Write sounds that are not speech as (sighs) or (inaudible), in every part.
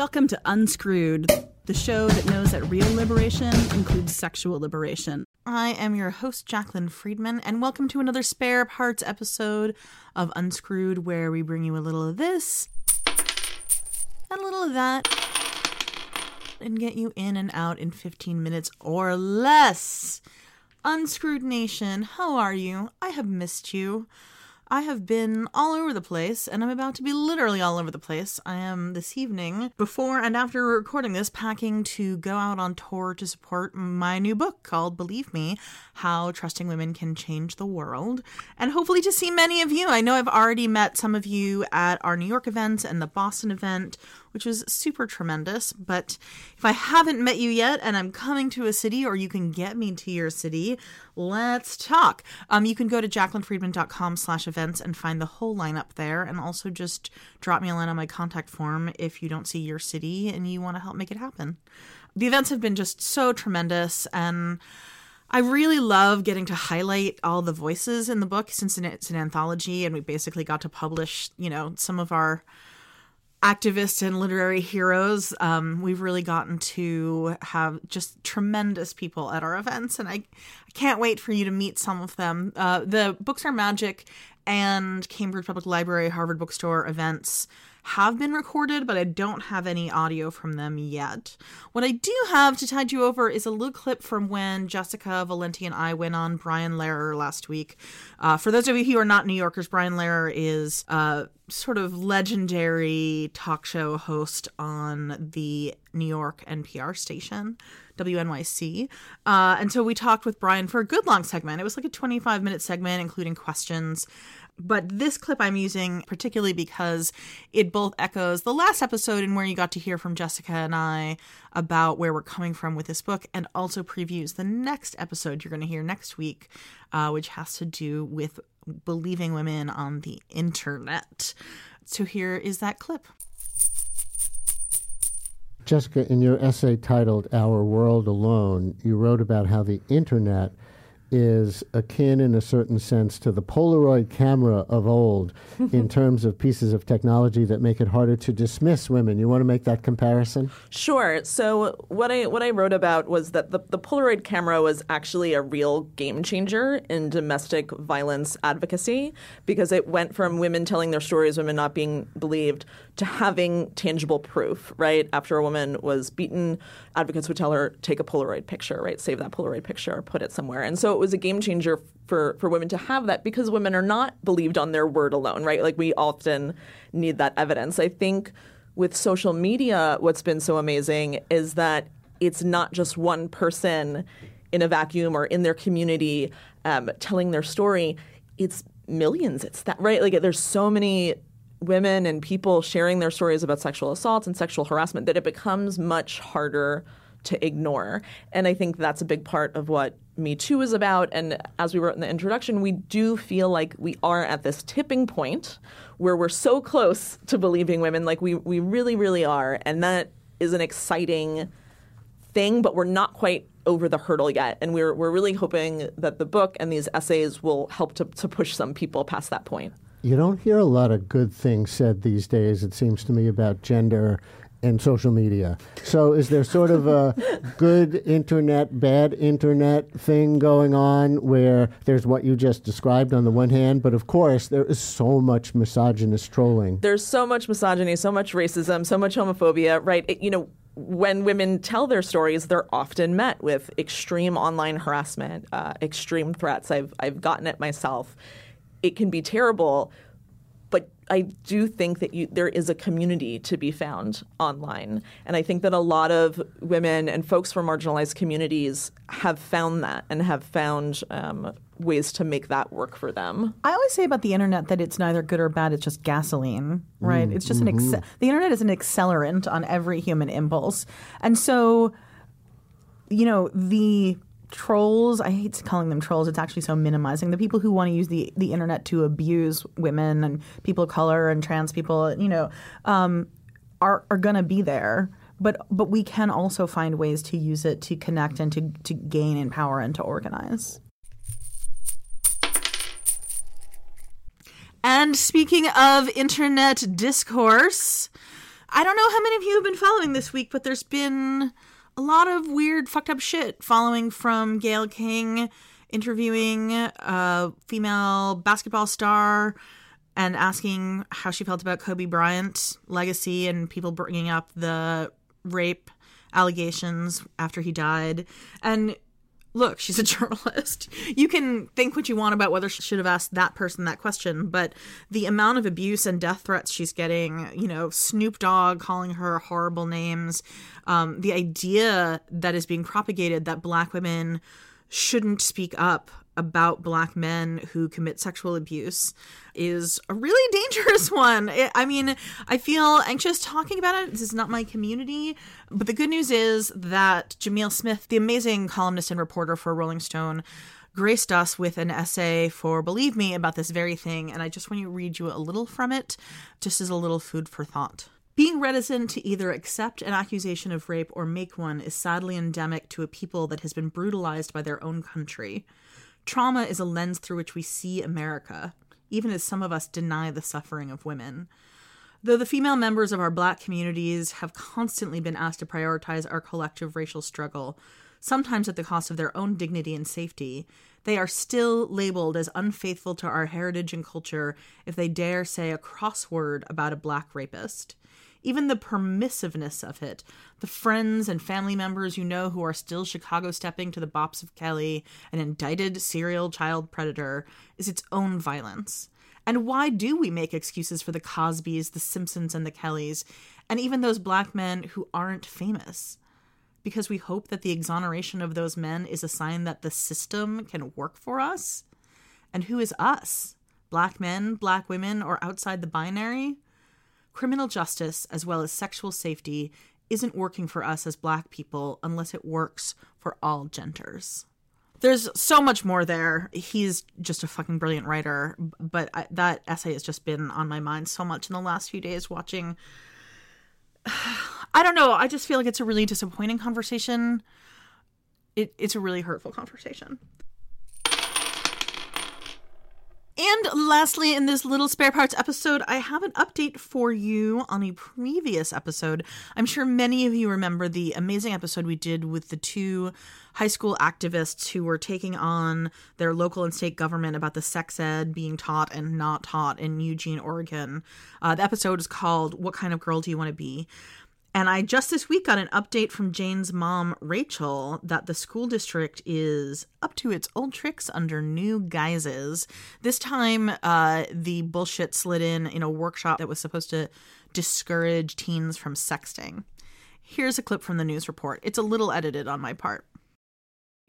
Welcome to Unscrewed, the show that knows that real liberation includes sexual liberation. I am your host, Jaclyn Friedman, and welcome to another spare parts episode of Unscrewed, where we bring you a little of this and a little of that and get you in and out in 15 minutes or less. Unscrewed Nation, how are you? I have missed you. I have been all over the place, and I'm about to be literally all over the place. I am this evening, before and after recording this, packing to go out on tour to support my new book called Believe Me How Trusting Women Can Change the World, and hopefully to see many of you. I know I've already met some of you at our New York event and the Boston event, which was super tremendous. But if I haven't met you yet and I'm coming to a city or you can get me to your city, let's talk. Um, you can go to jaclynfriedman.com slash events and find the whole lineup there. And also just drop me a line on my contact form if you don't see your city and you want to help make it happen. The events have been just so tremendous and I really love getting to highlight all the voices in the book since it's an anthology and we basically got to publish, you know, some of our activists and literary heroes. Um, we've really gotten to have just tremendous people at our events, and I, I can't wait for you to meet some of them. Uh, the Books Are Magic and Cambridge Public Library, Harvard Bookstore events have been recorded, but I don't have any audio from them yet. What I do have to tide you over is a little clip from when Jessica Valenti and I went on Brian Lehrer last week. Uh, for those of you who are not New Yorkers, Brian Lehrer is a sort of legendary talk show host on the New York NPR station. WNYC. Uh, and so we talked with Brian for a good long segment. It was like a 25 minute segment, including questions. But this clip I'm using particularly because it both echoes the last episode and where you got to hear from Jessica and I about where we're coming from with this book, and also previews the next episode you're going to hear next week, uh, which has to do with believing women on the internet. So here is that clip. Jessica, in your essay titled Our Word Alone, you wrote about how the internet is akin in a certain sense to the Polaroid camera of old (laughs) in terms of pieces of technology that make it harder to dismiss women. You want to make that comparison? Sure. So what I what I wrote about was that the, the Polaroid camera was actually a real game changer in domestic violence advocacy because it went from women telling their stories, women not being believed, to having tangible proof, right? After a woman was beaten, advocates would tell her, take a Polaroid picture, right? Save that Polaroid picture, put it somewhere. And so was a game changer for, for women to have that because women are not believed on their word alone, right? Like we often need that evidence. I think with social media, what's been so amazing is that it's not just one person in a vacuum or in their community um, telling their story. It's millions. It's that right. Like there's so many women and people sharing their stories about sexual assault and sexual harassment that it becomes much harder to ignore. And I think that's a big part of what Me Too is about. And as we wrote in the introduction, we do feel like we are at this tipping point where we're so close to believing women, like we, we really, really are. And that is an exciting thing, but we're not quite over the hurdle yet. And we're, we're really hoping that the book and these essays will help to, to push some people past that point. You don't hear a lot of good things said these days, it seems to me, about gender and social media. So, is there sort of a good internet, bad internet thing going on where there's what you just described on the one hand, but of course, there is so much misogynist trolling? There's so much misogyny, so much racism, so much homophobia, right? It, you know, when women tell their stories, they're often met with extreme online harassment, uh, extreme threats. I've, I've gotten it myself. It can be terrible I do think that you, there is a community to be found online. And I think that a lot of women and folks from marginalized communities have found that and have found um, ways to make that work for them. I always say about the internet that it's neither good or bad, it's just gasoline, right? Mm, it's just mm-hmm. an, the internet is an accelerant on every human impulse. And so, you know, the trolls i hate calling them trolls it's actually so minimizing the people who want to use the, the internet to abuse women and people of color and trans people you know um, are, are going to be there but but we can also find ways to use it to connect and to, to gain in power and to organize. And speaking of internet discourse i don't know how many of you have been following this week but there's been a lot of weird, fucked up shit following from Gayle King interviewing a female basketball star and asking how she felt about Kobe Bryant's legacy and people bringing up the rape allegations after he died. And look, she's a (laughs) journalist. You can think what you want about whether she should have asked that person that question, but the amount of abuse and death threats she's getting, you know, Snoop Dogg calling her horrible names, um, the idea that is being propagated that black women shouldn't speak up about black men who commit sexual abuse is a really (laughs) dangerous one. I mean, I feel anxious talking about it. This is not my community. But the good news is that Jamil Smith, the amazing columnist and reporter for Rolling Stone, graced us with an essay for Believe Me about this very thing. And I just want to read you a little from it, just as a little food for thought. Being reticent to either accept an accusation of rape or make one is sadly endemic to a people that has been brutalized by their own country. Trauma is a lens through which we see America, even as some of us deny the suffering of women. Though the female members of our black communities have constantly been asked to prioritize our collective racial struggle, sometimes at the cost of their own dignity and safety, they are still labeled as unfaithful to our heritage and culture if they dare say a crossword about a black rapist even the permissiveness of it, the friends and family members you know who are still Chicago stepping to the bops of Kelly, an indicted serial child predator, is its own violence. And why do we make excuses for the Cosbys, the Simpsons, and the Kellys, and even those black men who aren't famous? Because we hope that the exoneration of those men is a sign that the system can work for us? And who is us? Black men, black women, or outside the binary? Criminal justice as well as sexual safety isn't working for us as black people unless it works for all genders. There's so much more there. He's just a fucking brilliant writer, but I, that essay has just been on my mind so much in the last few days watching. (sighs) I don't know. I just feel like it's a really disappointing conversation. It, it's a really hurtful conversation. And lastly, in this little spare parts episode, I have an update for you on a previous episode. I'm sure many of you remember the amazing episode we did with the two high school activists who were taking on their local and state government about the sex ed being taught and not taught in Eugene, Oregon. Uh, the episode is called What Kind of Girl Do You Want to Be? And I just this week got an update from Jane's mom, Rachel, that the school district is up to its old tricks under new guises. This time, uh, the bullshit slid in in a workshop that was supposed to discourage teens from sexting. Here's a clip from the news report. It's a little edited on my part.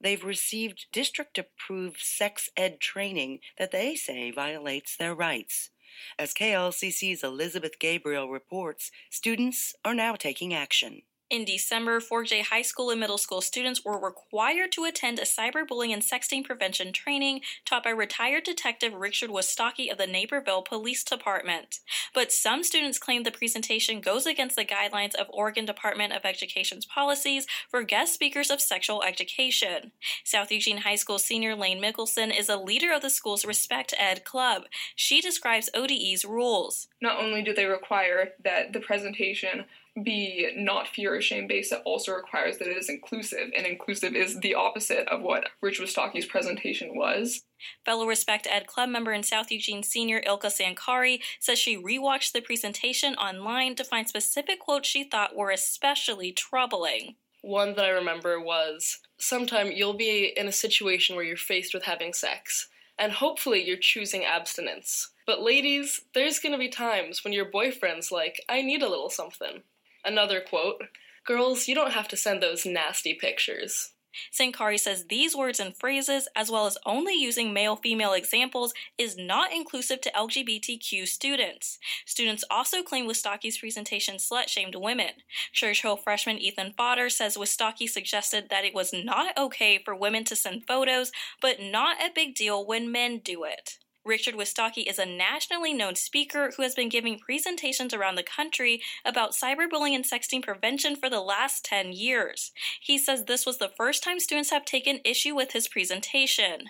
They've received district approved sex ed training that they say violates their rights. As KLCC's Elizabeth Gabriel reports, students are now taking action. In December, 4J High School and middle school students were required to attend a cyberbullying and sexting prevention training taught by retired Detective Richard Wistocki of the Naperville Police Department. But some students claim the presentation goes against the guidelines of Oregon Department of Education's policies for guest speakers of sexual education. South Eugene High School senior Lane Mickelson is a leader of the school's Respect Ed Club. She describes ODE's rules. Not only do they require that the presentation be not fear or shame based, it also requires that it is inclusive, and inclusive is the opposite of what Rich Wistocki's presentation was. Fellow Respect Ed Club member and South Eugene senior Ilka Sankari says she rewatched the presentation online to find specific quotes she thought were especially troubling. One that I remember was sometime you'll be in a situation where you're faced with having sex, and hopefully you're choosing abstinence. But ladies, there's gonna be times when your boyfriend's like, I need a little something. Another quote Girls, you don't have to send those nasty pictures. Sankari says these words and phrases, as well as only using male female examples, is not inclusive to LGBTQ students. Students also claim Wistocki's presentation slut shamed women. Churchill freshman Ethan Fodder says Wistocki suggested that it was not okay for women to send photos, but not a big deal when men do it. Richard Wistocki is a nationally known speaker who has been giving presentations around the country about cyberbullying and sexting prevention for the last 10 years. He says this was the first time students have taken issue with his presentation.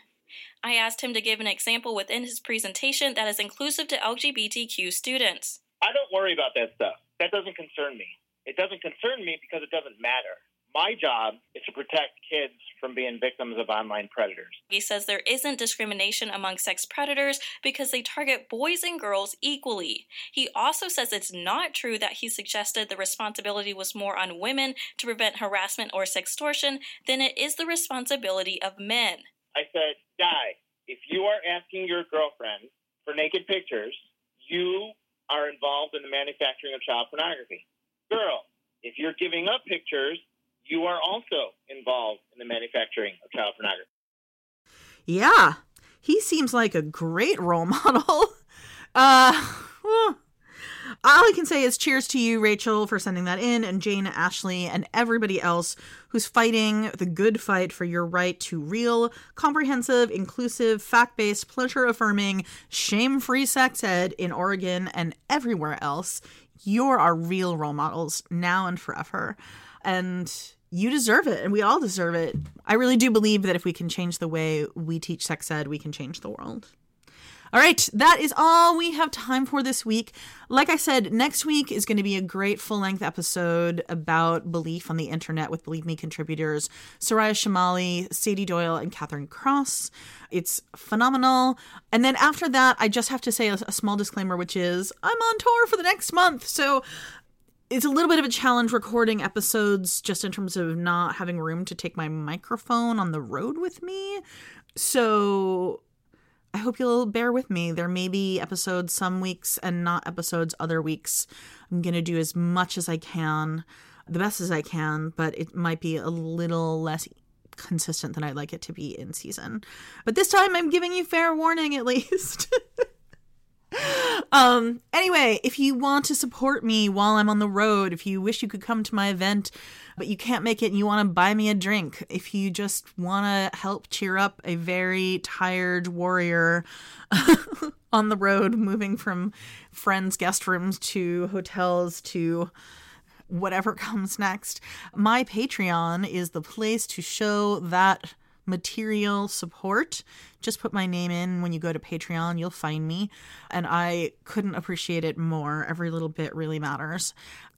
I asked him to give an example within his presentation that is inclusive to LGBTQ students. I don't worry about that stuff. That doesn't concern me. It doesn't concern me because it doesn't matter. My job to protect kids from being victims of online predators. He says there isn't discrimination among sex predators because they target boys and girls equally. He also says it's not true that he suggested the responsibility was more on women to prevent harassment or sextortion than it is the responsibility of men. I said, Guy, if you are asking your girlfriend for naked pictures, you are involved in the manufacturing of child pornography. Girl, if you're giving up pictures, you are also involved in the manufacturing of child pornography. Yeah, he seems like a great role (laughs) model. Uh, all I can say is cheers to you, Rachel, for sending that in, and Jane, Ashley, and everybody else who's fighting the good fight for your right to real, comprehensive, inclusive, fact based, pleasure affirming, shame free sex ed in Oregon and everywhere else. You're our real role models now and forever. And you deserve it, and we all deserve it. I really do believe that if we can change the way we teach sex ed, we can change the world. All right, that is all we have time for this week. Like I said, next week is going to be a great full length episode about belief on the internet with Believe Me contributors Soraya Chemaly, Sady Doyle, and Katherine Cross. It's phenomenal. And then after that, I just have to say a, a small disclaimer, which is I'm on tour for the next month. So it's a little bit of a challenge recording episodes just in terms of not having room to take my microphone on the road with me. So I hope you'll bear with me. There may be episodes some weeks and not episodes other weeks. I'm going to do as much as I can, the best as I can, but it might be a little less consistent than I'd like it to be in season. But this time I'm giving you fair warning at least. (laughs) um anyway if you want to support me while i'm on the road if you wish you could come to my event but you can't make it and you want to buy me a drink if you just want to help cheer up a very tired warrior (laughs) on the road moving from friends guest rooms to hotels to whatever (laughs) comes next my patreon is the place to show that material support, just put my name in when you go to Patreon. You'll find me. And I couldn't appreciate it more. Every little bit really matters.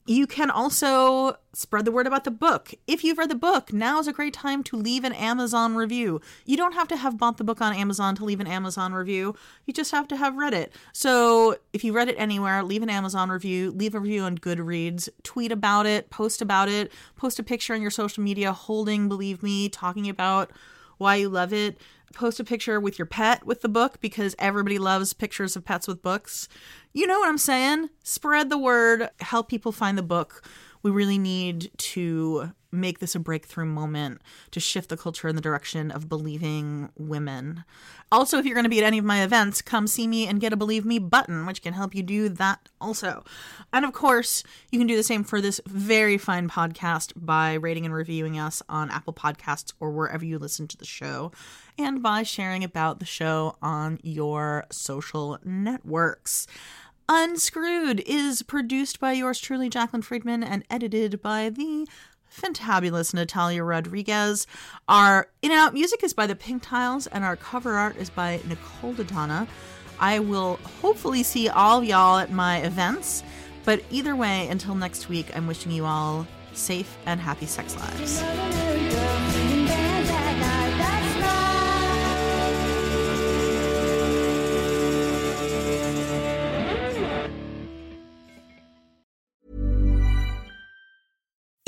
You can also spread the word about the book. If you've read the book, now is a great time to leave an Amazon review. You don't have to have bought the book on Amazon to leave an Amazon review. You just have to have read it. So if you read it anywhere, leave an Amazon review, leave a review on Goodreads, tweet about it, post about it, post a picture on your social media holding Believe Me, talking about why you love it. Post a picture with your pet with the book because everybody loves pictures of pets with books. You know what I'm saying? Spread the word, help people find the book. We really need to make this a breakthrough moment to shift the culture in the direction of believing women. Also, if you're going to be at any of my events, come see me and get a Believe Me button, which can help you do that also. And of course, you can do the same for this very fine podcast by rating and reviewing us on Apple Podcasts or wherever you listen to the show, and by sharing about the show on your social networks. Unscrewed is produced by yours truly, Jaclyn Friedman, and edited by the fantabulous Natalia Rodriguez. Our in and out music is by the Pink Tiles, and our cover art is by Nicole Dodonna. I will hopefully see all y'all at my events. But either way, until next week, I'm wishing you all safe and happy sex lives.